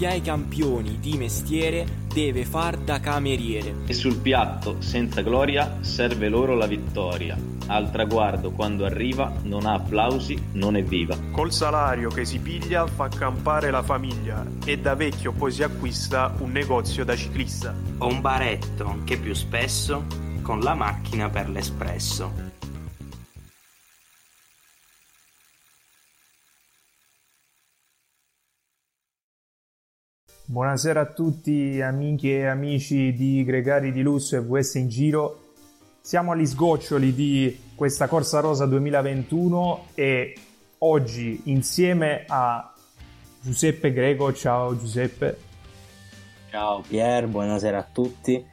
chi ha i campioni di mestiere deve far da cameriere. E sul piatto, senza gloria, serve loro la vittoria. Al traguardo, quando arriva, non ha applausi, non è viva. Col salario che si piglia fa campare la famiglia e da vecchio poi si acquista un negozio da ciclista. O un baretto che più spesso con la macchina per l'espresso. Buonasera a tutti amiche e amici di Gregari di Lusso e VS in Giro. Siamo agli sgoccioli di questa Corsa Rosa 2021 e oggi insieme a Giuseppe Greco. Ciao Giuseppe. Ciao Pier, buonasera a tutti.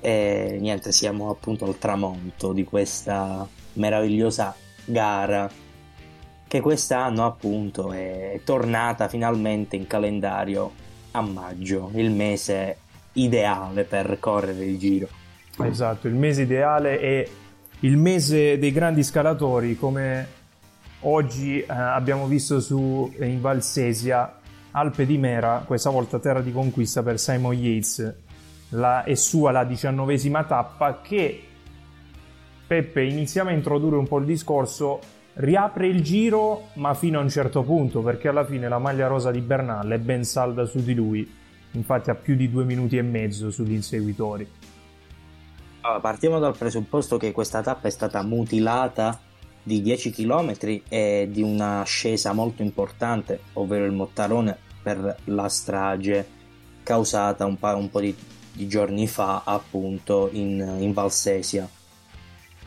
E niente, siamo appunto al tramonto di questa meravigliosa gara che quest'anno appunto è tornata finalmente in calendario a maggio, il mese ideale per correre il giro. Esatto, il mese ideale è il mese dei grandi scalatori, come oggi eh, abbiamo visto su, eh, in Valsesia, Alpe di Mera, questa volta terra di conquista per Simon Yates. La, è sua la diciannovesima tappa che Peppe iniziamo a introdurre un po' il discorso riapre il giro ma fino a un certo punto perché alla fine la maglia rosa di Bernal è ben salda su di lui. Infatti ha più di due minuti e mezzo sugli inseguitori. Allora, partiamo dal presupposto che questa tappa è stata mutilata di 10 km e di una scesa molto importante ovvero il Mottarone per la strage causata un, pa- un po' di, di, giorni fa appunto in, in Valsesia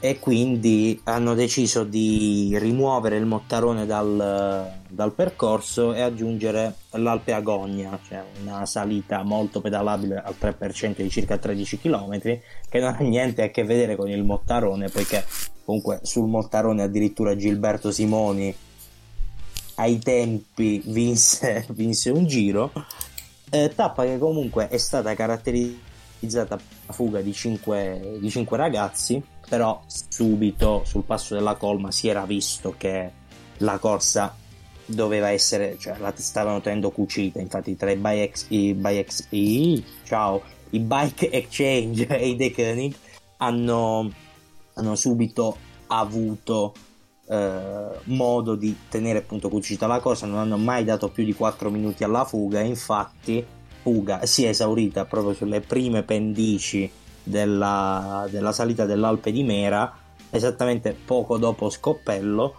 e quindi hanno deciso di rimuovere il Mottarone dal, dal percorso e aggiungere l'Alpe Agonia, cioè una salita molto pedalabile al 3% di circa 13 km, che non ha niente a che vedere con il Mottarone, perché comunque sul Mottarone addirittura Gilberto Simoni ai tempi vinse, vinse un giro, eh, tappa che comunque è stata caratterizzata a fuga di 5, di 5 ragazzi però subito sul passo della colma si era visto che la corsa doveva essere, cioè la stavano tenendo cucita, infatti tra i bike, i ciao, i bike exchange e i Deconic hanno, hanno subito avuto eh, modo di tenere appunto cucita la cosa, non hanno mai dato più di 4 minuti alla fuga, infatti fuga si è esaurita proprio sulle prime pendici della, della salita dell'Alpe di Mera, esattamente poco dopo Scoppello.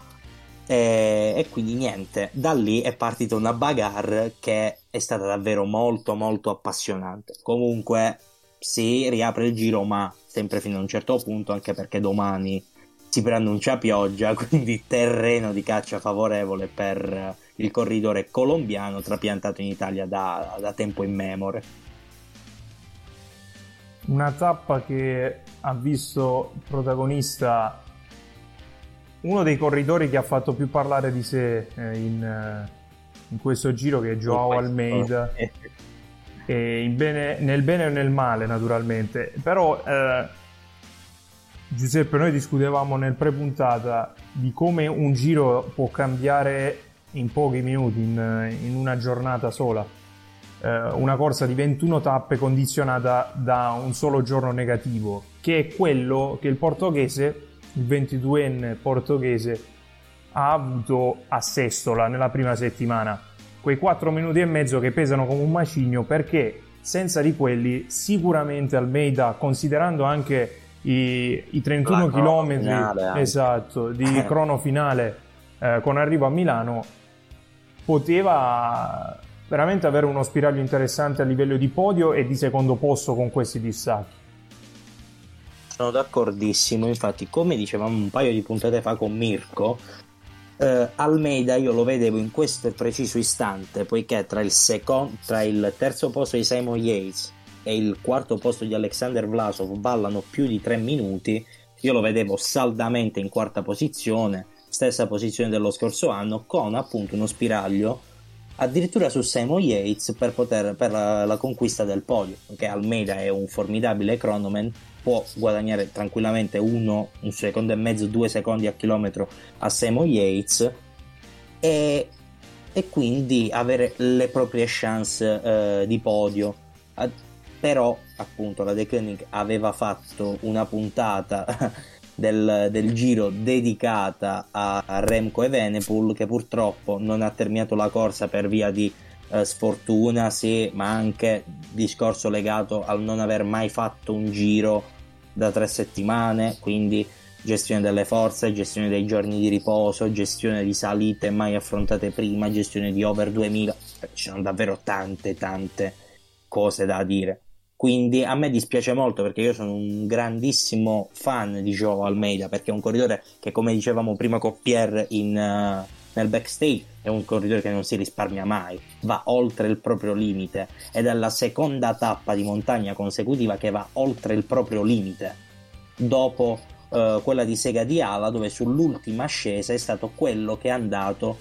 E, e, quindi niente, da lì è partita una bagarre che è stata davvero molto molto appassionante. Comunque si riapre il giro, ma sempre fino a un certo punto, anche perché domani si preannuncia pioggia, quindi terreno di caccia favorevole per il corridore colombiano trapiantato in Italia da, da tempo immemore una tappa che ha visto protagonista uno dei corridori che ha fatto più parlare di sé eh, in, eh, in, questo giro che è Joao Almeida. Bene, nel bene e nel male naturalmente. Però eh, Giuseppe noi discutevamo nel pre-puntata di come un giro può cambiare in pochi minuti in, in una giornata sola eh, una corsa di 21 tappe condizionata da un solo giorno negativo, che è quello che il portoghese, il 22enne portoghese, ha avuto a Sestola nella prima settimana. Quei 4 minuti e mezzo che pesano come un macigno perché senza di quelli sicuramente Almeida, considerando anche i, i 31 km esatto, di crono finale eh, con arrivo a Milano, poteva veramente avere uno spiraglio interessante a livello di podio e di secondo posto con questi distacchi. Sono d'accordissimo, infatti come dicevamo un paio di puntate fa con Mirko, eh, Almeida io lo vedevo in questo preciso istante, poiché tra il, second, tra il terzo posto di Simon Yates e il quarto posto di Alexander Vlasov ballano più di tre minuti, io lo vedevo saldamente in quarta posizione, stessa posizione dello scorso anno, con appunto uno spiraglio addirittura su Simon Yates per, poter, per la, la, conquista del podio, perché Almeida è un formidabile cronoman, può guadagnare tranquillamente uno, un secondo e mezzo, due secondi a chilometro a Simon Yates e, e quindi avere le proprie chance eh, di podio. Però appunto la The Koenig aveva fatto una puntata del, del, giro dedicata a, Remco e Venepool che purtroppo non ha terminato la corsa per via di eh, sfortuna, sì, ma anche discorso legato al non aver mai fatto un giro da tre settimane, quindi gestione delle forze, gestione dei giorni di riposo, gestione di salite mai affrontate prima, gestione di over 2000, ci sono davvero tante tante cose da dire. Quindi a me dispiace molto perché io sono un grandissimo fan di Joe Almeida perché è un corridore che come dicevamo prima con Pierre in, uh, nel backstage è un corridore che non si risparmia mai, va oltre il proprio limite ed è la seconda tappa di montagna consecutiva che va oltre il proprio limite. Dopo uh, quella di Sega di Ala dove sull'ultima ascesa è stato quello che è andato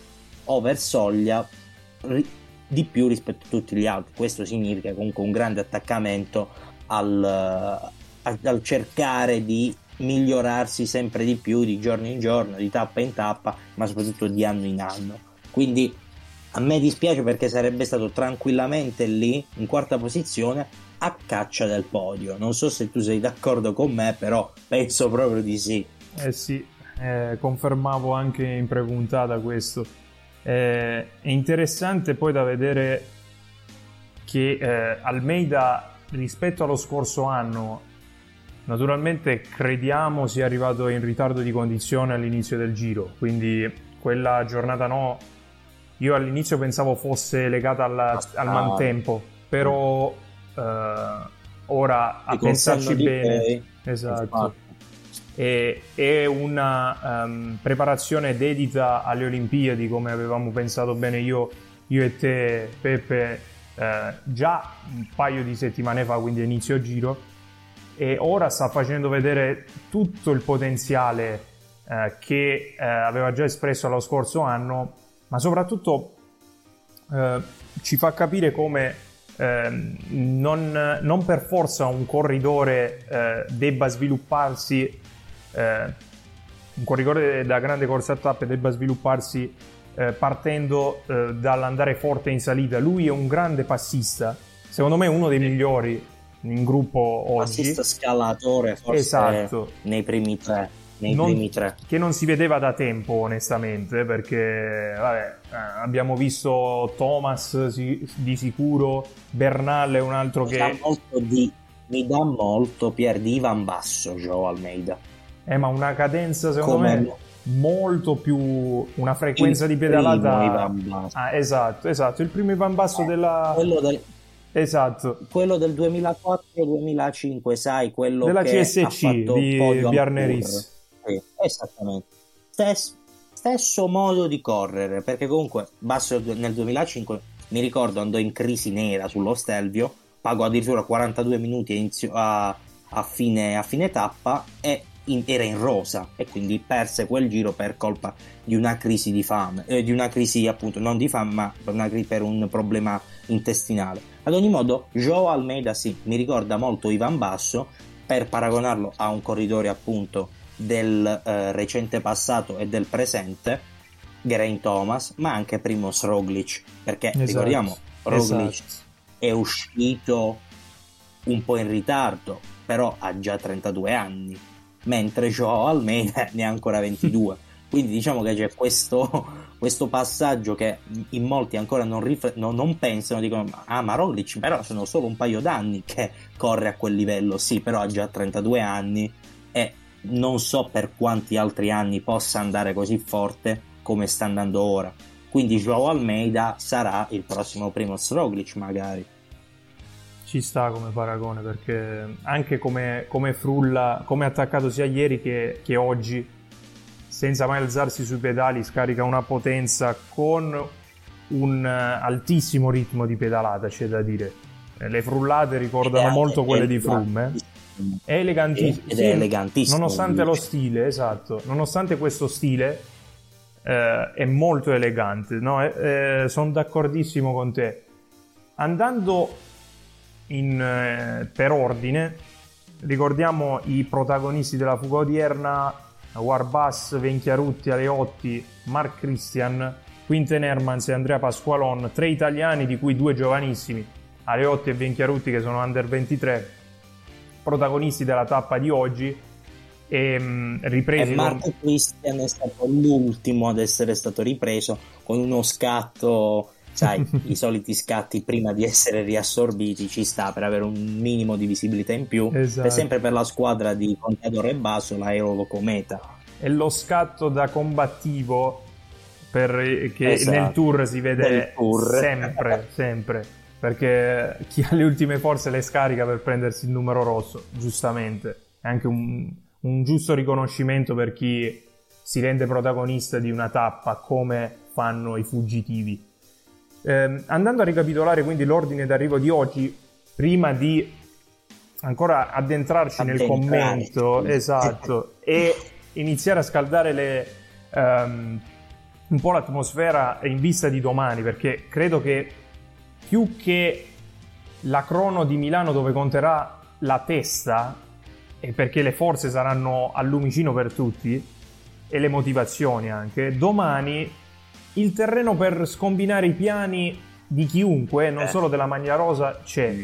over soglia di più rispetto a tutti gli altri. Questo significa comunque un grande attaccamento al, al, cercare di migliorarsi sempre di più di giorno in giorno, di tappa in tappa, ma soprattutto di anno in anno. Quindi a me dispiace perché sarebbe stato tranquillamente lì in quarta posizione a caccia del podio. Non so se tu sei d'accordo con me, però penso proprio di sì. Eh sì, eh, confermavo anche in prepuntata questo. Eh, è interessante poi da vedere che eh, Almeida rispetto allo scorso anno naturalmente crediamo sia arrivato in ritardo di condizione all'inizio del giro quindi quella giornata no io all'inizio pensavo fosse legata alla, al mantempo però eh, ora a pensarci bene esatto e, è una um, preparazione dedita alle Olimpiadi come avevamo pensato bene io, io e te Peppe eh, già un paio di settimane fa quindi inizio giro e ora sta facendo vedere tutto il potenziale eh, che eh, aveva già espresso lo scorso anno ma soprattutto eh, ci fa capire come ehm, non, non, per forza un corridore eh, debba svilupparsi eh, un corridore da grande corsa tappe debba svilupparsi eh, partendo eh, dall'andare forte in salita. Lui è un grande passista, secondo me uno dei migliori in gruppo oggi. Passista scalatore, forse esatto. nei primi tre. Nei non, primi tre. Che non si vedeva da tempo, onestamente, perché vabbè, eh, abbiamo visto Thomas sì, di sicuro, Bernal è un altro mi che. Dà molto di, mi dà molto Pier di Ivan Basso, Joe Almeida. Eh, ma una cadenza secondo Come me molto più una frequenza il di pedalata. Ah, esatto, esatto. Il primo Ivan Basso eh, della. Quello del... Esatto. Quello del 2004-2005, sai, quello della che CSC di Bjarneris. Sì, esattamente. Stesso, stesso modo di correre, perché comunque Basso nel 2005 mi ricordo andò in crisi nera sullo Stelvio, pagò addirittura 42 minuti a, a, fine, a fine tappa e in, era in rosa e quindi perse quel giro per colpa di una crisi di fame, eh, di una crisi appunto non di fame ma per, una, per un problema intestinale. Ad ogni modo, Joe Almeida sì, mi ricorda molto Ivan Basso per paragonarlo a un corridore appunto del eh, recente passato e del presente, Geraint Thomas, ma anche Primoz Roglic, perché esatto, ricordiamo Roglic esatto. è uscito un po' in ritardo, però ha già 32 anni mentre Joao Almeida ne ha ancora 22. Quindi diciamo che c'è questo, questo passaggio che in molti ancora non, rifle- no, non pensano, dicono ah ma Roglic però sono solo un paio d'anni che corre a quel livello, sì però ha già 32 anni e non so per quanti altri anni possa andare così forte come sta andando ora. Quindi Joao Almeida sarà il prossimo primo Roglic magari. Ci sta come paragone perché anche come, come frulla, come attaccato sia ieri che, che oggi, senza mai alzarsi sui pedali, scarica una potenza con un altissimo ritmo di pedalata, c'è da dire. Le frullate ricordano molto quelle di Froome. Eh? È elegantissimo. Ed è elegantissimo. Nonostante lo stile, esatto. Nonostante questo stile, eh, è molto elegante. No? Eh, sono d'accordissimo con te. Andando in, eh, per ordine, ricordiamo i protagonisti della fuga odierna: Warbus, Venchiarutti, Aleotti, Mark Christian, Quinten Hermans e Andrea Pasqualon, tre italiani di cui due giovanissimi, Aleotti e Venchiarutti che sono under 23 protagonisti della tappa di oggi e mh, ripresi e Marco con... Christian è stato l'ultimo ad essere stato ripreso con uno scatto sai i soliti scatti prima di essere riassorbiti ci sta per avere un minimo di visibilità in più esatto. per sempre per la squadra di Contador e Basso l'aerolo cometa e lo scatto da combattivo per, che esatto. nel tour si vede tour. sempre sempre perché chi ha le ultime forze le scarica per prendersi il numero rosso, giustamente. È anche un, un giusto riconoscimento per chi si rende protagonista di una tappa come fanno i fuggitivi. Eh, andando a ricapitolare quindi l'ordine d'arrivo di oggi, prima di ancora addentrarci nel commento, esatto, e iniziare a scaldare le, um, un po' l'atmosfera in vista di domani, perché credo che più che la crono di Milano dove conterà la testa, e perché le forze saranno al lumicino per tutti, e le motivazioni anche, domani il terreno per scombinare i piani di chiunque, non eh. solo della Maglia Rosa, c'è.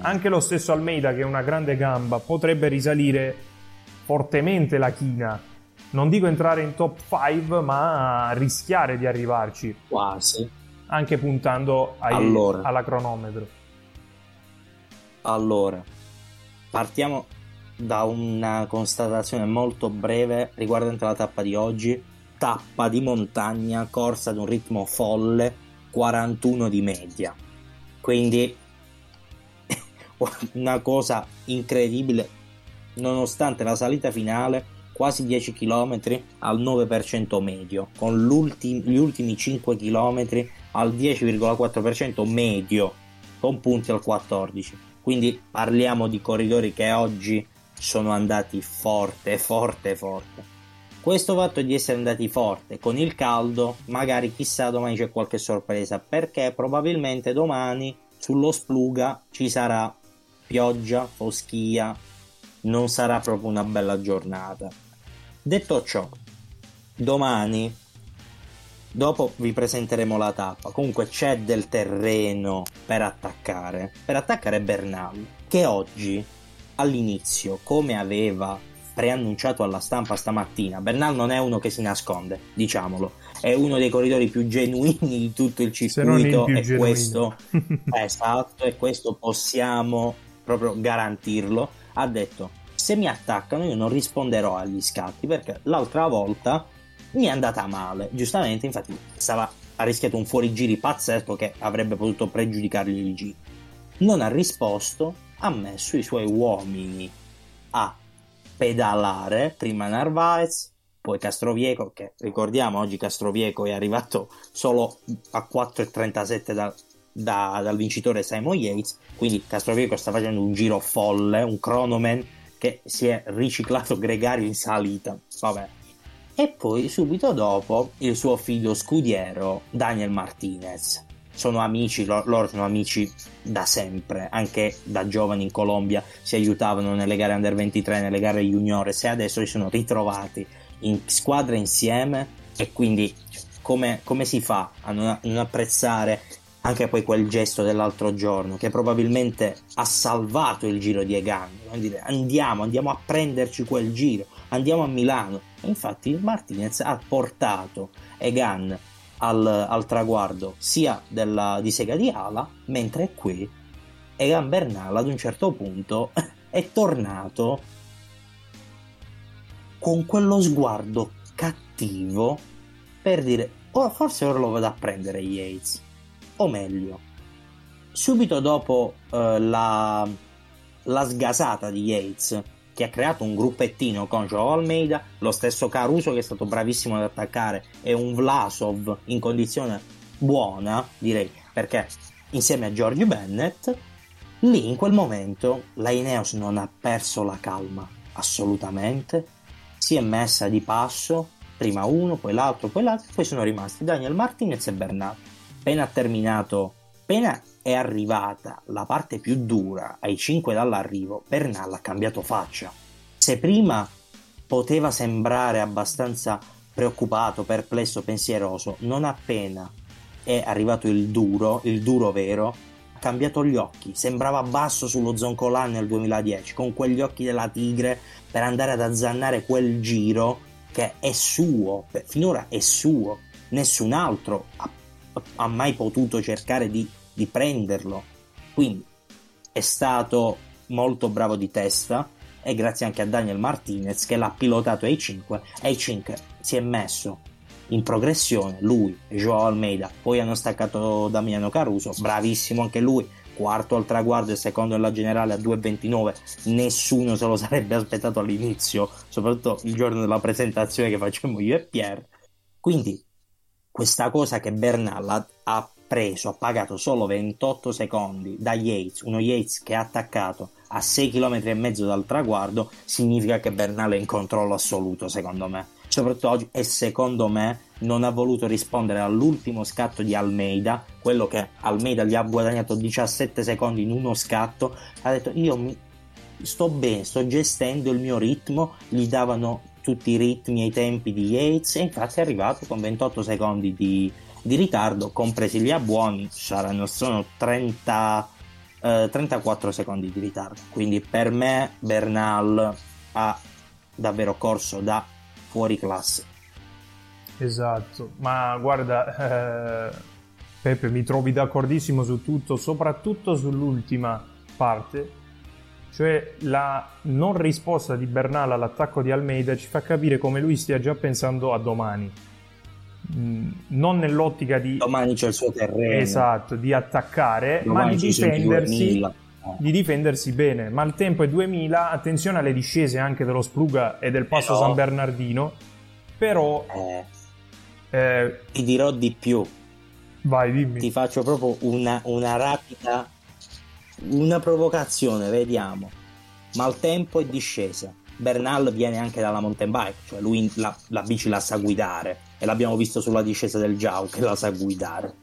Anche lo stesso Almeida, che è una grande gamba, potrebbe risalire fortemente la china. Non dico entrare in top 5, ma rischiare di arrivarci. Quasi anche puntando ai, allora, alla cronometro. Allora, partiamo da una constatazione molto breve riguardante la tappa di oggi. Tappa di montagna, corsa ad un ritmo folle, 41 di media. Quindi una cosa incredibile nonostante la salita finale quasi 10 km al 9% medio, con gli ultimi 5 km al 10,4% medio, con punti al 14%. Quindi parliamo di corridori che oggi sono andati forte, forte, forte. Questo fatto di essere andati forte con il caldo, magari chissà domani c'è qualche sorpresa, perché probabilmente domani sullo Spluga ci sarà pioggia, foschia, non sarà proprio una bella giornata. Detto ciò, domani dopo vi presenteremo la tappa. Comunque c'è del terreno per attaccare, per attaccare Bernal, che oggi all'inizio, come aveva preannunciato alla stampa stamattina, Bernal non è uno che si nasconde, diciamolo. È uno dei corridori più genuini di tutto il circuito il e questo esatto, e questo possiamo proprio garantirlo. Ha detto se mi attaccano io non risponderò agli scatti perché l'altra volta mi è andata male. Giustamente, infatti, stava, ha rischiato un fuorigiri pazzesco che avrebbe potuto pregiudicargli il giro. Non ha risposto, ha messo i suoi uomini a pedalare, prima Narvaez, poi Castrovieco, che ricordiamo oggi Castrovieco è arrivato solo a 4,37 da, da, dal vincitore Simon Yates, quindi Castrovieco sta facendo un giro folle, un cronoman che si è riciclato gregario in salita, vabbè. E poi subito dopo il suo figlio scudiero Daniel Martinez. Sono amici, loro sono amici da sempre, anche da giovani in Colombia si aiutavano nelle gare under 23, nelle gare juniores e adesso si sono ritrovati in squadra insieme e quindi come, come si fa a non, non apprezzare anche poi quel gesto dell'altro giorno che probabilmente ha salvato il giro di Egan andiamo, andiamo a prenderci quel giro andiamo a Milano. E infatti Martinez ha portato Egan al, al traguardo sia della, di sega di ala, mentre qui Egan Bernal ad un certo punto è tornato con quello sguardo cattivo per dire oh, forse ora lo vado a prendere Yates. O meglio subito dopo eh, la, la sgasata di Yates che ha creato un gruppettino con Joao Almeida, lo stesso Caruso che è stato bravissimo ad attaccare e un Vlasov in condizione buona, direi, perché insieme a George Bennett, lì in quel momento la Ineos non ha perso la calma, assolutamente, si è messa di passo, prima uno, poi l'altro, poi l'altro, poi sono rimasti Daniel Martinez e Bernal. Appena terminato, appena è arrivata la parte più dura ai 5 dall'arrivo, Bernal ha cambiato faccia. Se prima poteva sembrare abbastanza preoccupato, perplesso, pensieroso, non appena è arrivato il duro, il duro vero, ha cambiato gli occhi, sembrava basso sullo Zoncolan nel 2010, con quegli occhi della tigre per andare ad azzannare quel giro che è suo, finora è suo, nessun altro ha, ha mai potuto cercare di di prenderlo. Quindi è stato molto bravo di testa e grazie anche a Daniel Martinez che l'ha pilotato ai 5 e ai 5 si è messo in progressione lui e Joao Almeida poi hanno staccato Damiano Caruso bravissimo anche lui quarto al traguardo e secondo nella generale a 2.29 nessuno se lo sarebbe aspettato all'inizio soprattutto il giorno della presentazione che facciamo io e Pierre quindi questa cosa che Bernal ha preso, ha pagato solo 28 secondi da Yates, uno Yates che ha attaccato a 6 km e mezzo dal traguardo, significa che Bernale è in controllo assoluto, secondo me. Soprattutto oggi, e secondo me non ha voluto rispondere all'ultimo scatto di Almeida, quello che Almeida gli ha guadagnato 17 secondi in uno scatto, ha detto io mi sto bene, sto gestendo il mio ritmo, gli davano tutti i ritmi e i tempi di Yates e infatti è arrivato con 28 secondi di, di ritardo, compresi gli abbuoni, saranno sono 30, eh, 34 secondi di ritardo. Quindi per me Bernal ha davvero corso da fuori classe. Esatto, ma guarda, eh, Peppe, mi trovi d'accordissimo su tutto, soprattutto sull'ultima parte, cioè la non risposta di Bernal all'attacco di Almeida ci fa capire come lui stia già pensando a domani non nell'ottica di domani c'è il suo terreno. Esatto di attaccare domani ma di difendersi di difendersi bene. Ma il tempo è 2000 attenzione alle discese anche dello Spluga e del passo però, San Bernardino però eh, eh, ti dirò di più. Vai dimmi. Ti faccio proprio una, una rapida una provocazione vediamo. Ma il tempo è discesa Bernal viene anche dalla mountain bike cioè lui la, la bici la sa guidare e l'abbiamo visto sulla discesa del Giau che la sa guidare.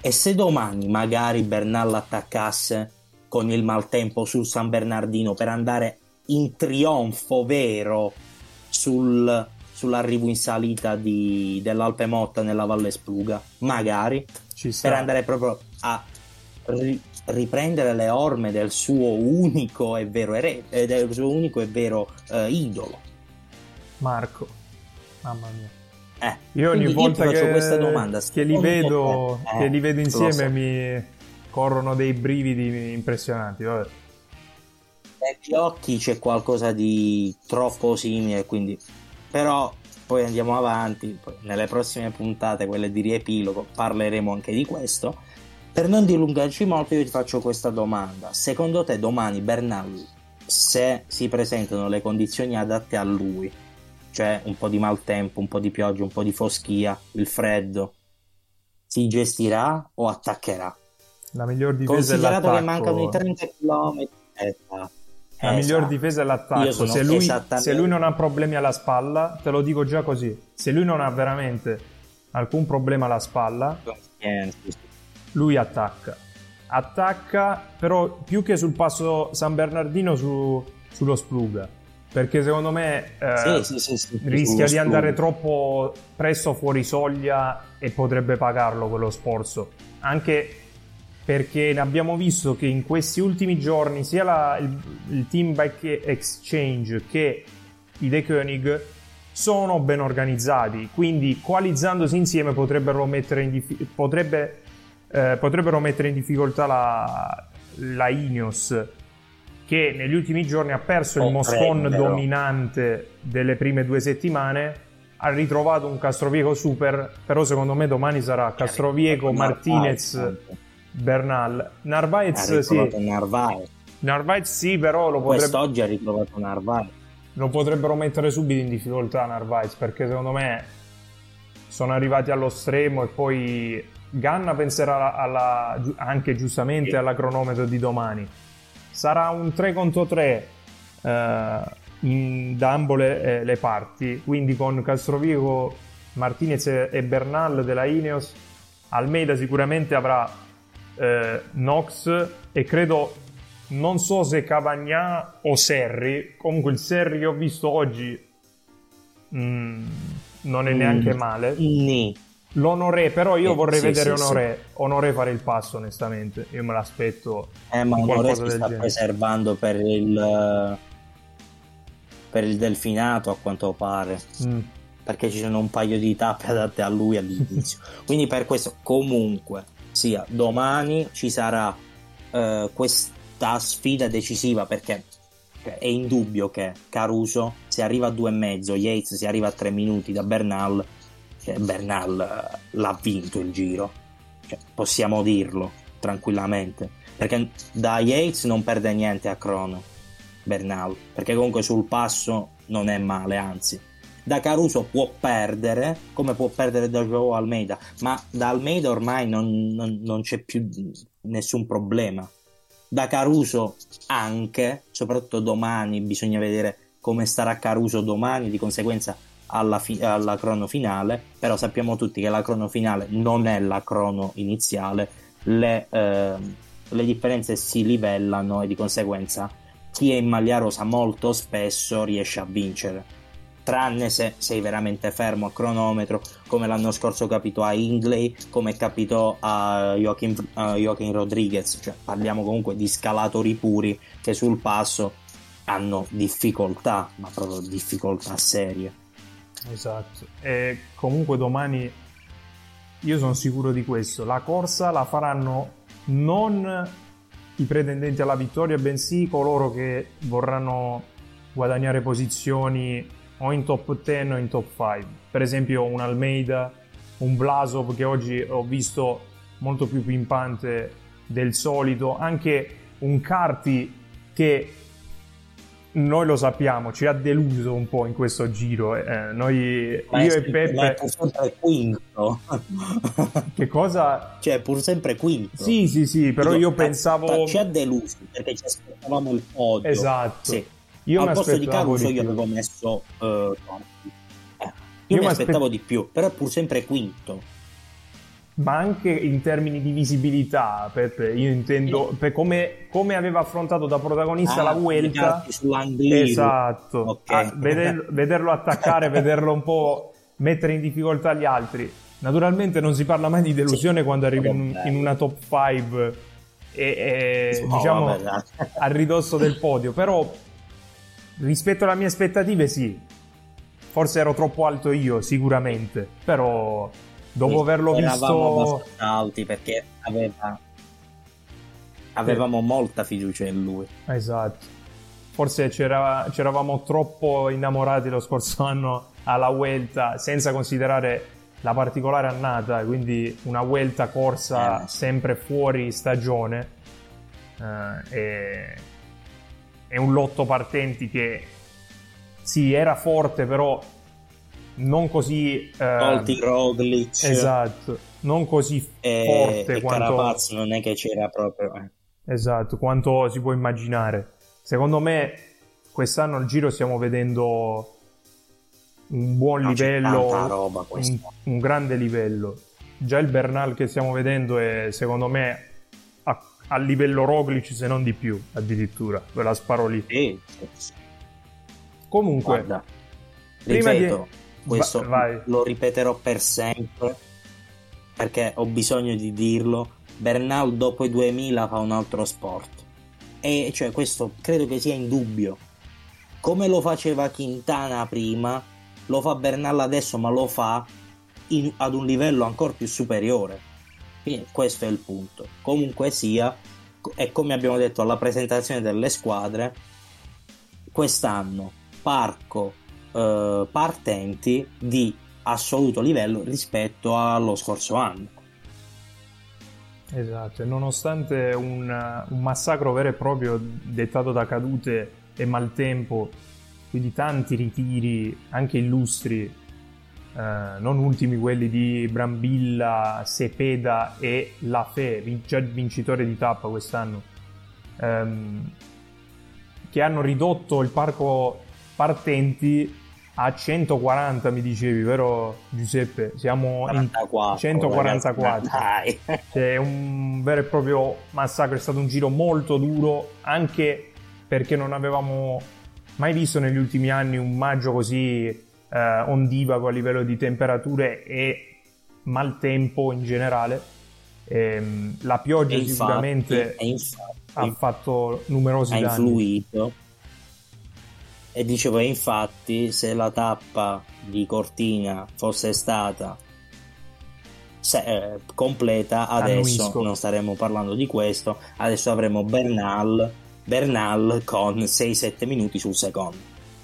E se domani magari Bernal attaccasse con il maltempo sul San Bernardino per andare in trionfo vero sul, sull'arrivo in salita di, dell'Alpe Motta nella Valle Spluga, magari per andare proprio a ri, riprendere le orme del suo unico e vero, ere, eh, del suo unico e vero eh, idolo. Marco, mamma mia. Eh, io ogni volta io che, questa domanda, che, li vedo, eh, che li vedo insieme so. mi corrono dei brividi impressionanti. Vabbè. Negli occhi c'è qualcosa di troppo simile, quindi però poi andiamo avanti. Poi nelle prossime puntate, quelle di riepilogo, parleremo anche di questo. Per non dilungarci molto, io ti faccio questa domanda: secondo te domani Bernal, se si presentano le condizioni adatte a lui, cioè un po' di maltempo, un po' di pioggia, un po' di foschia, il freddo, si gestirà o attaccherà? La miglior difesa è l'attacco. che mancano i 30 km. Esatto. La miglior difesa è l'attacco. Se lui, se lui non ha problemi alla spalla, te lo dico già così. Se lui non ha veramente alcun problema alla spalla, lui attacca. Attacca, però più che sul passo San Bernardino, su, sullo Spluga perché secondo me eh, sì, sì, sì, rischia di andare troppo presto fuori soglia e potrebbe pagarlo quello sforzo. Anche perché abbiamo visto che in questi ultimi giorni sia la, il, il, Team Bike Exchange che i De Koenig sono ben organizzati, quindi coalizzandosi insieme potrebbero mettere in, dif- potrebbe, eh, potrebbero mettere in difficoltà la, la Ineos che negli ultimi giorni ha perso il Moscon Potrebbero. dominante delle prime due settimane ha ritrovato un Castrovieco super però secondo me domani sarà Castrovieco, Martinez Bernal Narvaez sì Narvaez. Narvaez sì però lo, potrebbe- Quest'oggi ha ritrovato Narvaez. lo potrebbero mettere subito in difficoltà Narvaez perché secondo me sono arrivati allo stremo e poi Ganna penserà alla, anche giustamente alla cronometro di domani. Sarà un 3 contro 3 eh, in- da ambo le, eh, le parti. Quindi con Castrovico Martinez e Bernal della Ineos Almeida sicuramente avrà eh, Nox e credo non so se Cavagna o Serri. Comunque il Serri che ho visto oggi mm, non è neanche Mm, male. Ni. l'Honoré però io Eh, vorrei sì, vedere sì, Honoré Honoré fare il passo onestamente. Io me l'aspetto Eh, ma Onore si sta genere. preservando per il per il delfinato a quanto pare. Mm. perché ci sono un paio di tappe adatte a lui all'inizio. Quindi per questo comunque sia domani ci sarà eh, questa sfida decisiva perché è indubbio che Caruso se arriva a due e mezzo Yates se arriva a tre minuti da Bernal Bernal eh, l'ha vinto il giro. Cioè, possiamo dirlo tranquillamente. Perché da Yates non perde niente a crono Bernal. Perché comunque sul passo non è male anzi. Da Caruso può perdere come può perdere da Joao Almeida. Ma da Almeida ormai non, non- non c'è più nessun problema. Da Caruso anche soprattutto domani bisogna vedere come starà Caruso domani. Di conseguenza alla, fi- alla crono finale però sappiamo tutti che la crono finale non è la crono iniziale. Le, ehm, le differenze si livellano e di conseguenza chi è in maglia rosa molto spesso riesce a vincere. Tranne se sei veramente fermo a cronometro come l'anno scorso capitò a Ingley come capitò a Joachim, a Joachim Rodriguez cioè parliamo comunque di scalatori puri che sul passo hanno difficoltà ma proprio difficoltà serie Esatto. E comunque domani io sono sicuro di questo. La corsa la faranno non i pretendenti alla vittoria, bensì coloro che vorranno guadagnare posizioni o in top 10 o in top 5. Per esempio un Almeida, un Blasov che oggi ho visto molto più pimpante del solito, anche un Carti che noi lo sappiamo, ci ha deluso un po' in questo giro. eh, noi, ma io e Peppe, ma è pur sempre quinto che cosa? cioè è pur sempre quinto Sì, sì, sì, però io ma- pensavo. ci ha deluso perché ci aspettavamo il podio Esatto. Sì. Io al posto di Caruso io avevo messo eh, Conti. Eh, io, Io mi mi aspettavo aspe- di più però è pur sempre quinto Ma anche in termini di visibilità, Peppe, io intendo per come, come aveva affrontato da protagonista Ah, la Vuelta. Esatto, Ok. Ah, vederlo, vederlo attaccare, vederlo un po' mettere in difficoltà gli altri. Naturalmente non si parla mai di delusione Sì, quando arrivi in, in una top 5 e, e, No, diciamo vabbè, a ridosso del podio, però rispetto alle mie aspettative sì, forse ero troppo alto io sicuramente, però dopo averlo visto... alti perché aveva avevamo molta fiducia in lui Esatto. Forse c'era- c'eravamo troppo innamorati lo scorso anno alla Vuelta, senza considerare la particolare annata, quindi una Vuelta corsa Eh, sempre fuori stagione. eh, e, è un lotto partenti che sì, era forte, però non così... eh, tolti Roglic esatto, non così e, forte e quanto... Carapaz non è che c'era proprio eh. Esatto, quanto si può immaginare. Secondo me quest'anno al giro stiamo vedendo un buon No, c'è livello, tanta roba un, un grande livello. Già il Bernal che stiamo vedendo è secondo me a, a livello Roglic se non di più addirittura, ve la sparo lì. Sì, sì. Comunque, guarda prima di- ripeto questo Va- vai. lo ripeterò per sempre perché ho bisogno di dirlo Bernal dopo i 2000 fa un altro sport e cioè questo credo che sia indubbio come lo faceva Quintana prima, lo fa Bernal adesso, ma lo fa in- ad un livello ancora più superiore. Quindi questo è il punto. Comunque sia, e come abbiamo detto alla presentazione delle squadre, quest'anno parco eh, partenti di assoluto livello rispetto allo scorso anno. Esatto, nonostante un, un massacro vero e proprio dettato da cadute e maltempo, quindi tanti ritiri anche illustri, eh, non ultimi quelli di Brambilla, Sepeda e Lafè, vin- già vincitore di tappa quest'anno, ehm, che hanno ridotto il parco partenti a 140 mi dicevi, vero Giuseppe? Siamo 44, in 144. Dai. Cioè, un vero e proprio massacro, è stato un giro molto duro, anche perché non avevamo mai visto negli ultimi anni un maggio così eh, ondivago a livello di temperature e maltempo in generale. Ehm, la pioggia E infatti- sicuramente infatti- ha fatto numerosi ha danni. influito. E dicevo, infatti, se la tappa di Cortina fosse stata se- eh, completa, adesso Annuisco. non staremmo parlando di questo. Adesso avremo Bernal, Bernal con 6-7 minuti sul secondo,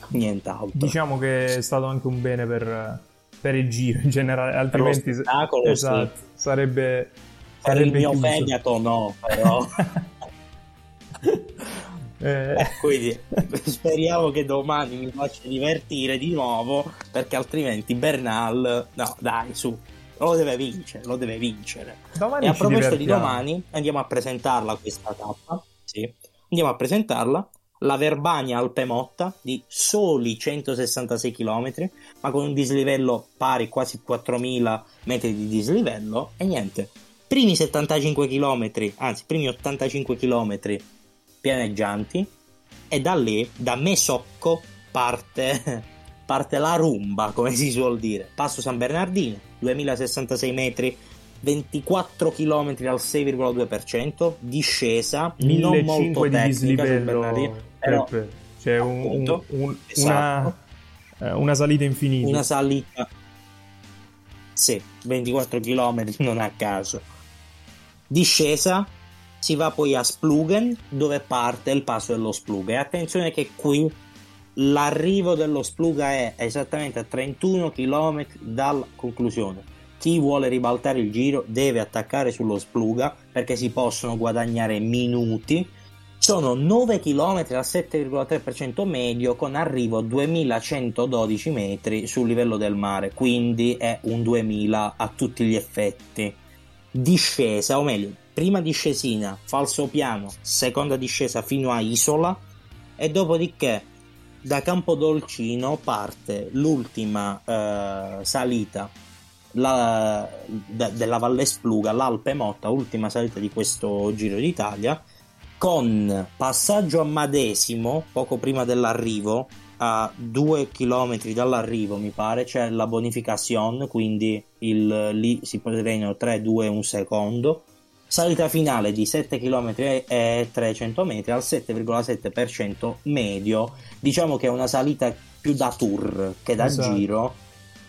nient'altro. Diciamo che è stato anche un bene per, per il giro in generale, altrimenti esatto, sarebbe, per il sarebbe mio chiuso. fegato, no, però. Eh, Eh, Quindi speriamo che domani mi faccia divertire di nuovo perché altrimenti Bernal no dai su lo deve vincere lo deve vincere. Domani e a proposito di domani andiamo a presentarla questa tappa sì. Andiamo a presentarla la Verbania Alpe Motta di soli 166 km ma con un dislivello pari quasi 4000 metri di dislivello. E niente primi 75 km anzi primi 85 km pianeggianti e da lì, da Mesocco, parte, parte la rumba, come si suol dire. Passo San Bernardino, 2066 metri, 24 km al 6,2%, discesa, non 1500 molto di tecnica San Bernardino, però Peppe. C'è un- un- appunto, un- esatto. una, eh, una salita infinita. una salita... Sì, 24 km non a caso. Discesa, si va poi a Splugen dove parte il passo dello Spluga e attenzione che qui l'arrivo dello Spluga è esattamente a 31 km dalla conclusione. Chi vuole ribaltare il giro deve attaccare sullo Spluga perché si possono guadagnare minuti. Sono 9 km al 7,3% medio con arrivo 2112 metri sul livello del mare quindi è un 2000 a tutti gli effetti. Discesa o meglio prima discesina falso piano seconda discesa fino a Isola e dopodiché da Campodolcino parte l'ultima eh, salita la- de- della Valle Spluga, l'Alpe Motta, ultima salita di questo Giro d'Italia, con passaggio a Madesimo poco prima dell'arrivo, a due chilometri dall'arrivo mi pare, c'è la bonification, quindi il, lì si prendono 3, 2, 1 secondo. Salita finale di 7 km e 300 metri al 7,7% medio. Diciamo che è una salita più da tour che da Esatto. giro,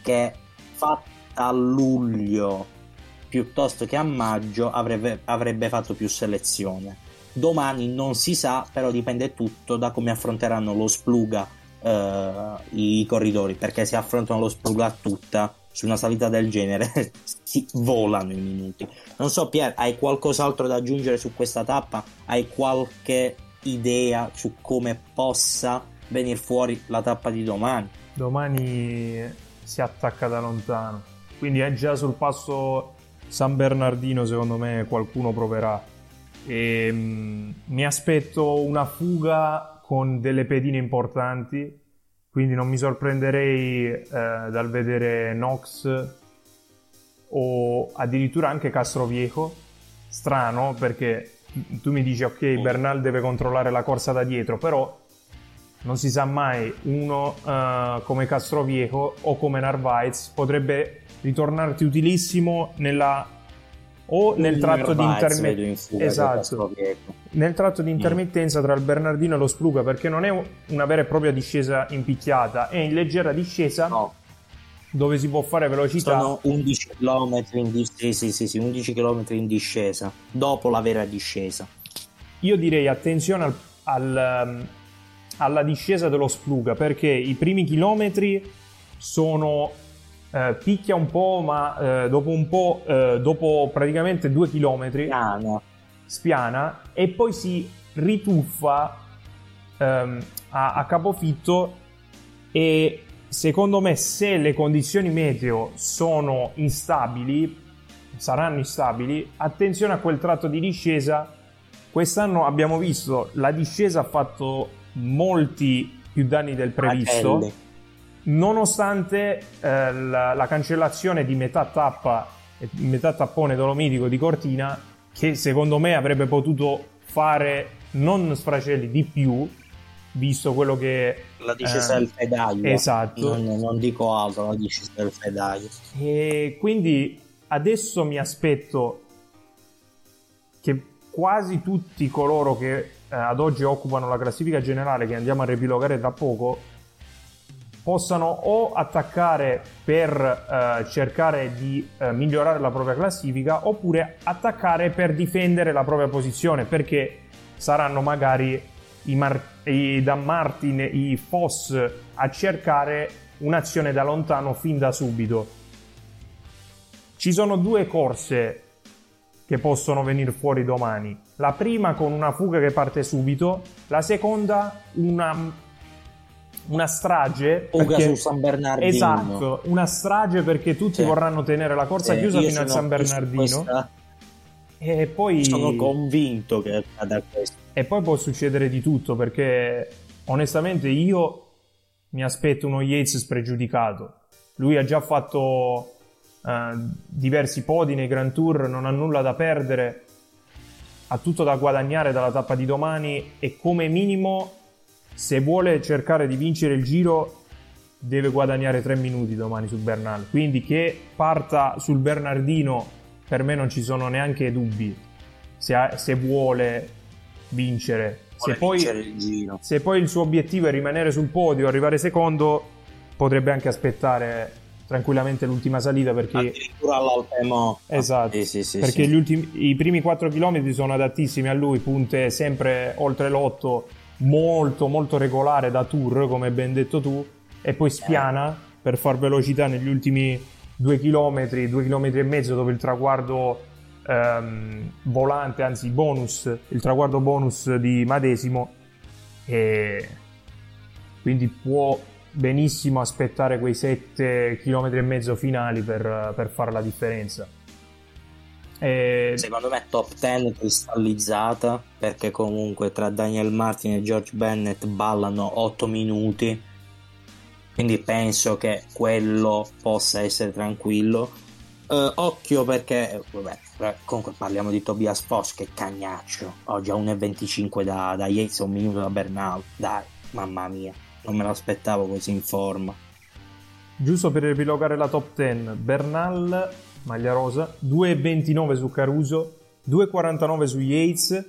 che fatta a luglio piuttosto che a maggio avrebbe, avrebbe fatto più selezione. Domani non si sa, però dipende tutto da come affronteranno lo Spluga eh, i corridori, perché se affrontano lo Spluga tutta su una salita del genere si volano i minuti. Non so Pier, hai qualcos'altro da aggiungere su questa tappa? Hai qualche idea su come possa venire fuori la tappa di domani? Domani si attacca da lontano. Quindi è già sul passo San Bernardino, secondo me qualcuno proverà. E, mm, mi aspetto una fuga con delle pedine importanti, quindi non mi sorprenderei eh, dal vedere Nox o addirittura anche Castroviejo. Strano perché tu mi dici ok, Bernal deve controllare la corsa da dietro, però non si sa mai, uno eh, come Castroviejo o come Narvaez potrebbe ritornarti utilissimo nella o nel tratto in fuga esatto, Castrovieco. nel tratto di intermittenza tra il Bernardino e lo Spluga perché non è una vera e propria discesa impicchiata è in leggera discesa dove si può fare velocità Sono 11 km in discesa. Sì, sì, sì, sì, 11 km in discesa. Dopo la vera discesa. io direi attenzione al- al, um, alla discesa dello Spluga perché i primi chilometri sono eh, picchia un po' ma eh, dopo un po' eh, dopo praticamente due chilometri Piano. spiana e poi si rituffa ehm, a, a capofitto e secondo me se le condizioni meteo sono instabili saranno instabili attenzione a quel tratto di discesa quest'anno abbiamo visto la discesa ha fatto molti più danni del previsto Fratelli. Nonostante eh, la, la cancellazione di metà tappa e metà tappone dolomitico di Cortina che secondo me avrebbe potuto fare non sfracelli di più visto quello che La discesa eh, del fedaio. esatto Non, non dico altro, la discesa del fedaio. e quindi adesso mi aspetto che quasi tutti coloro che eh, ad oggi occupano la classifica generale, che andiamo a riepilogare tra poco, possano o attaccare per eh, cercare di eh, migliorare la propria classifica oppure attaccare per difendere la propria posizione perché saranno magari i, Mar- i Dan Martin, i Foss a cercare un'azione da lontano fin da subito. Ci sono due corse che possono venire fuori domani. La prima con una fuga che parte subito, la seconda una, una strage. Fuga perché- su San Bernardino. Esatto, una strage perché tutti Sì. vorranno tenere la corsa Eh, chiusa fino a San Bernardino. questa- E poi, Sono convinto che accada questo. e poi può succedere di tutto perché onestamente io mi aspetto uno Yates spregiudicato. Lui ha già fatto eh, diversi podi nei Grand Tour, non ha nulla da perdere, ha tutto da guadagnare dalla tappa di domani e come minimo se vuole cercare di vincere il giro deve guadagnare 3 minuti domani su Bernal. Quindi che parta sul Bernardino per me non ci sono neanche dubbi se, ha- se vuole vincere. Se Vuole poi, vincere il giro. se poi il suo obiettivo è rimanere sul podio, arrivare secondo, potrebbe anche aspettare tranquillamente l'ultima salita perché Addirittura all'Alpemo. Esatto, Sì, sì, sì, perché ultimi- i primi 4 km sono adattissimi a lui, punte sempre oltre l'otto, molto molto regolare da tour, come ben detto tu, e poi spiana per far velocità negli ultimi 2 km, 2 km e mezzo dove il traguardo ehm, volante, anzi bonus, il traguardo bonus di Madesimo e quindi può benissimo aspettare quei 7 km e mezzo finali per, per fare la differenza. E- Secondo me top 10 cristallizzata perché comunque tra Daniel Martin e George Bennett ballano 8 minuti. Quindi penso che quello possa essere tranquillo. Eh, occhio perché vabbè, eh, comunque parliamo di Tobias Foss che cagnaccio. Oggi a 1,25 da, da Yates un minuto da Bernal. Dai mamma mia non me l'aspettavo così in forma. Giusto per riepilogare la top 10, Bernal, maglia rosa, 2,29 su Caruso, 2,49 su Yates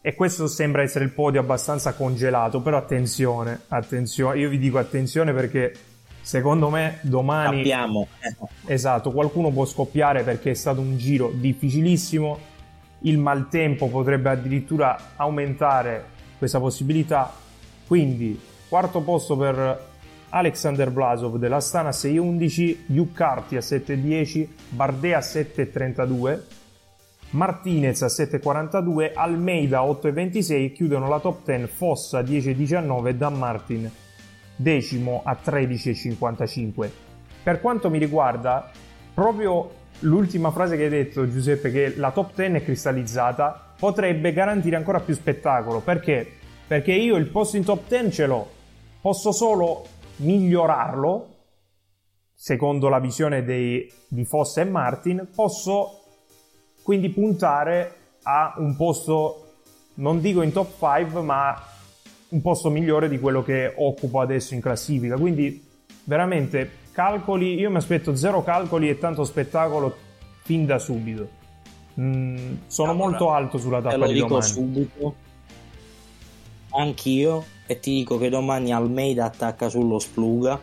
e questo sembra essere il podio abbastanza congelato, però attenzione, attenzione, io vi dico attenzione perché secondo me domani... Sappiamo. Esatto, qualcuno può scoppiare perché è stato un giro difficilissimo, il maltempo potrebbe addirittura aumentare questa possibilità, quindi quarto posto per Alexander Blasov della Stana a 6.11, Hugh Carty a 7.10, Bardet a 7.32, Martinez a 7.42, Almeida a 8.26 chiudono la top 10 Fossa a 10.19 e Dan Martin decimo a 13.55. Per quanto mi riguarda, proprio l'ultima frase che hai detto Giuseppe, che la top 10 è cristallizzata, potrebbe garantire ancora più spettacolo. Perché? Perché io il posto in top 10 ce l'ho, posso solo migliorarlo, secondo la visione dei- di Fossa e Martin, posso quindi puntare a un posto, non dico in top 5, ma un posto migliore di quello che occupo adesso in classifica. Quindi veramente calcoli, io mi aspetto zero calcoli e tanto spettacolo fin da subito. Mm, sono Allora, molto alto sulla Te tappa lo di dico domani. subito. Anch'io. E ti dico che domani Almeida attacca sullo Spluga.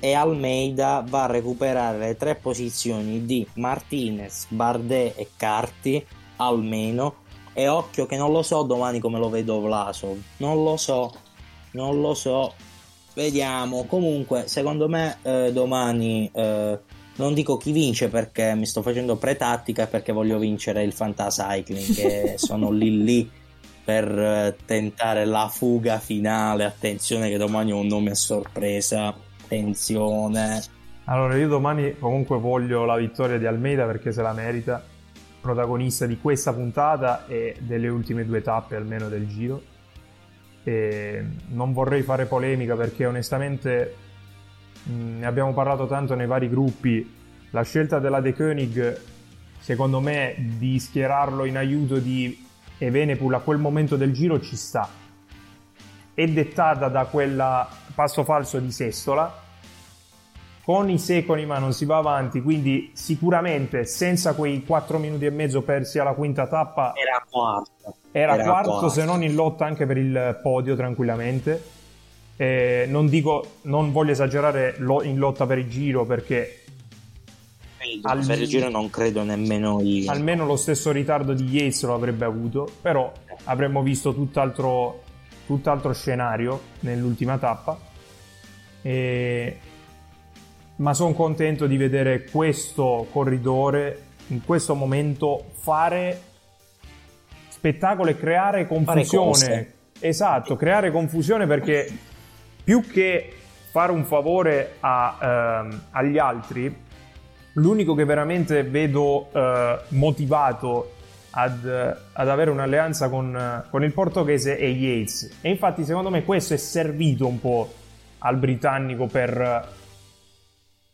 E Almeida va a recuperare le tre posizioni di Martinez, Bardet e Carti. Almeno. E occhio che non lo so domani come lo vedo Vlasov. Non lo so. Non lo so. Vediamo. Comunque, secondo me eh, domani. eh, non dico chi vince perché mi sto facendo pretattica e perché voglio vincere il Fantacycling che sono lì lì per eh, tentare la fuga finale. Attenzione che domani ho un nome a sorpresa. Attenzione. Allora, io domani comunque voglio la vittoria di Almeida perché se la merita, protagonista di questa puntata e delle ultime due tappe almeno del giro. E non vorrei fare polemica perché onestamente mh, ne abbiamo parlato tanto nei vari gruppi. La scelta della De Koenig, secondo me, di schierarlo in aiuto di Evenepoel a quel momento del giro ci sta. È dettata da quel passo falso di Sestola, con i secoli ma non si va avanti, quindi sicuramente senza quei 4 minuti e mezzo persi alla quinta tappa Era quarto. era, Era quarto, quarto. se non in lotta anche per il podio tranquillamente. Eh, non dico, non voglio esagerare in lotta per il giro perché Al- per il giro non credo nemmeno io. almeno lo stesso ritardo di Yates lo avrebbe avuto, però avremmo visto tutt'altro, tutt'altro scenario nell'ultima tappa. E- Ma sono contento di vedere questo corridore in questo momento fare spettacolo e creare confusione. Esatto, creare confusione perché più che fare un favore a, ehm, agli altri, l'unico che veramente vedo eh, motivato ad, ad avere un'alleanza con, eh, con il portoghese è Yates. E infatti, secondo me, questo è servito un po' al britannico per,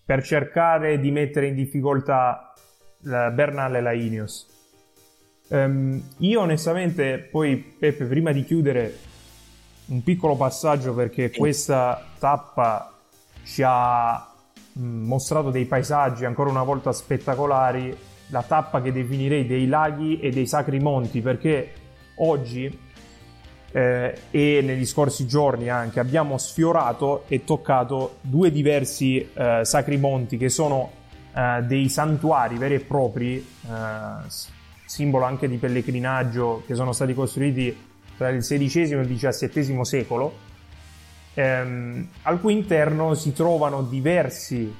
per cercare di mettere in difficoltà la Bernal e la Ineos. Ehm, io onestamente, poi Peppe, prima di chiudere, un piccolo passaggio perché questa tappa ci ha mostrato dei paesaggi ancora una volta spettacolari, la tappa che definirei dei laghi e dei sacri monti, perché oggi eh, e negli scorsi giorni anche abbiamo sfiorato e toccato due diversi eh, sacri monti che sono eh, dei santuari veri e propri, eh, simbolo anche di pellegrinaggio che sono stati costruiti tra il XVI e il XVII secolo, ehm, al cui interno si trovano diversi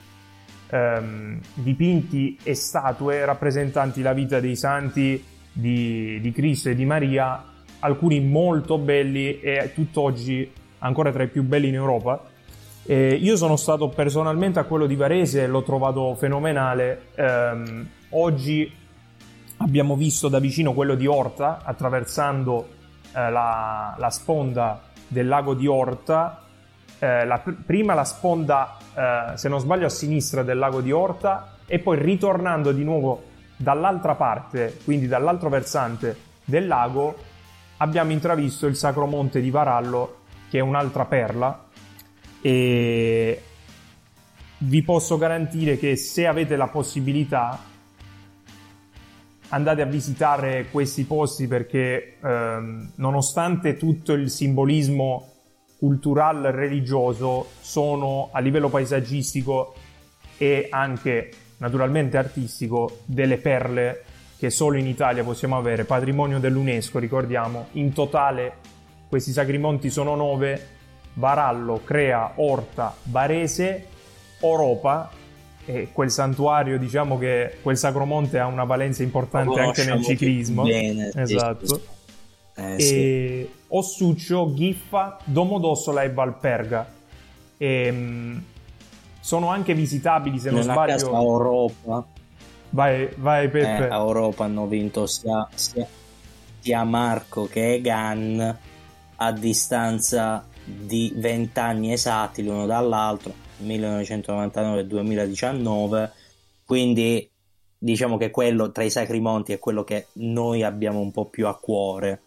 ehm, dipinti e statue rappresentanti la vita dei santi di, di Cristo e di Maria, alcuni molto belli e tutt'oggi ancora tra i più belli in Europa. Eh, io sono stato personalmente a quello di Varese e l'ho trovato fenomenale. Ehm, oggi abbiamo visto da vicino quello di Orta attraversando eh, la, la sponda del lago di Orta. Eh, la pr- prima la sponda, eh, se non sbaglio, a sinistra del lago di Orta e poi ritornando di nuovo dall'altra parte, quindi dall'altro versante del lago, abbiamo intravisto il Sacro Monte di Varallo, che è un'altra perla. E vi posso garantire che se avete la possibilità andate a visitare questi posti perché ehm, nonostante tutto il simbolismo culturale e religioso sono a livello paesaggistico e anche naturalmente artistico delle perle che solo in Italia possiamo avere, patrimonio dell'UNESCO, ricordiamo, in totale questi sacrimonti sono nove, Varallo, Crea, Orta, Varese, Oropa e quel santuario, diciamo che quel sacromonte ha una valenza importante anche nel ciclismo. bene, sì, esatto. sì, Eh, sì. E Ossuccio, Ghiffa, Domodossola e Valperga. E, mh, sono anche visitabili, se non Nella sbaglio. casa Europa, Vai, vai eh, Peppe. a Europa hanno vinto sia, sia, sia Marco che Egan a distanza di 20 anni esatti l'uno dall'altro, 1999 e 2019. Quindi diciamo che quello tra i sacri monti è quello che noi abbiamo un po' più a cuore.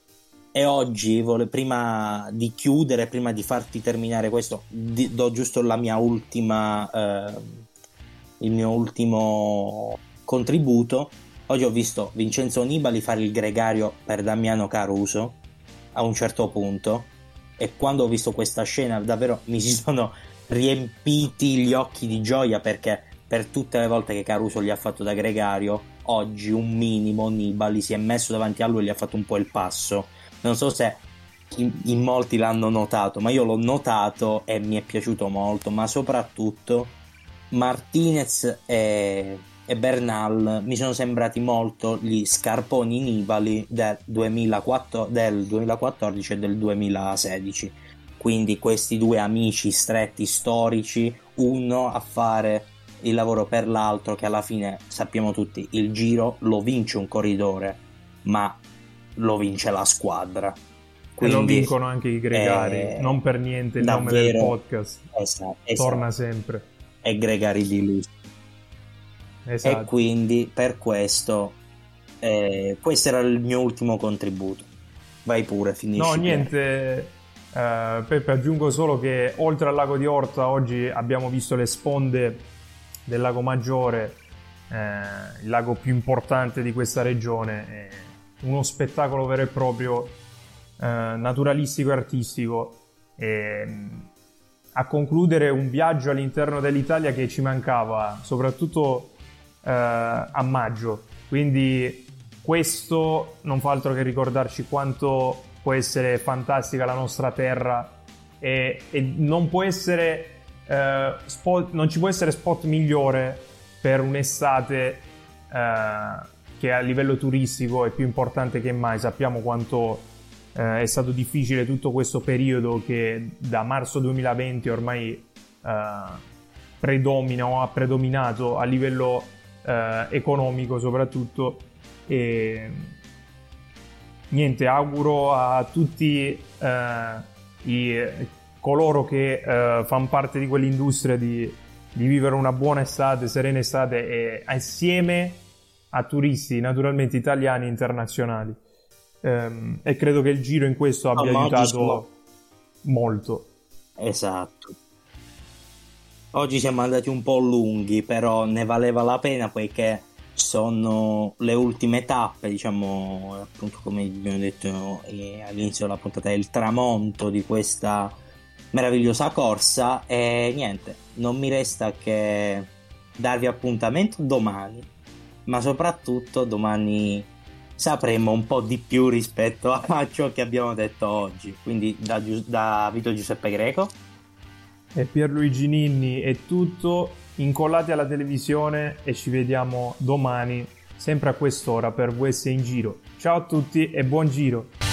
E oggi, vole- prima di chiudere, prima di farti terminare questo, di- do giusto la mia ultima, eh, il mio ultimo contributo. Oggi ho visto Vincenzo Nibali fare il gregario per Damiano Caruso a un certo punto e quando ho visto questa scena davvero mi si sono riempiti gli occhi di gioia perché per tutte le volte che Caruso gli ha fatto da gregario oggi un minimo Nibali si è messo davanti a lui e gli ha fatto un po' il passo non so se in, in molti l'hanno notato ma io l'ho notato e mi è piaciuto molto ma soprattutto Martinez e e Bernal mi sono sembrati molto gli scarponi nibali del, 2004, del 2014 e del 2016 quindi questi due amici stretti storici uno a fare il lavoro per l'altro che alla fine sappiamo tutti il giro lo vince un corridore ma lo vince la squadra quindi, e lo vincono anche i gregari eh, non per niente il davvero, nome del podcast esatto, esatto. torna sempre e gregari di lui Esatto. E quindi per questo, eh, questo era il mio ultimo contributo. Vai pure, finisci. No, niente. Uh, Peppe, aggiungo solo che oltre al lago di Orta oggi abbiamo visto le sponde del lago Maggiore, eh, il lago più importante di questa regione, eh, uno spettacolo vero e proprio eh, naturalistico e artistico. E, a concludere un viaggio all'interno dell'Italia che ci mancava, soprattutto eh, a maggio. Quindi questo non fa altro che ricordarci quanto può essere fantastica la nostra terra e, e non essere eh, spot, non ci può essere spot migliore per un'estate eh, che a livello turistico è più importante che mai. Sappiamo quanto eh, è stato difficile tutto questo periodo che da marzo 2020 ormai eh, predomina o ha predominato a livello eh, economico soprattutto. E niente, auguro a tutti eh, i, coloro che eh, fanno parte di quell'industria di, di, vivere una buona estate, serena estate e assieme a turisti naturalmente italiani e internazionali. Um, e credo che il giro in questo abbia oh, aiutato molto. Esatto. Oggi siamo andati un po' lunghi, però ne valeva la pena poiché sono le ultime tappe, diciamo, appunto come abbiamo detto eh, all'inizio della puntata, è il tramonto di questa meravigliosa corsa e niente, non mi resta che darvi appuntamento domani, ma soprattutto domani sapremo un po' di più rispetto a ciò che abbiamo detto oggi. Quindi da, da Vito Giuseppe Greco e Pierluigi Ninni è tutto. Incollati alla televisione e ci vediamo domani, sempre a quest'ora per VS in giro. Ciao a tutti e buon giro!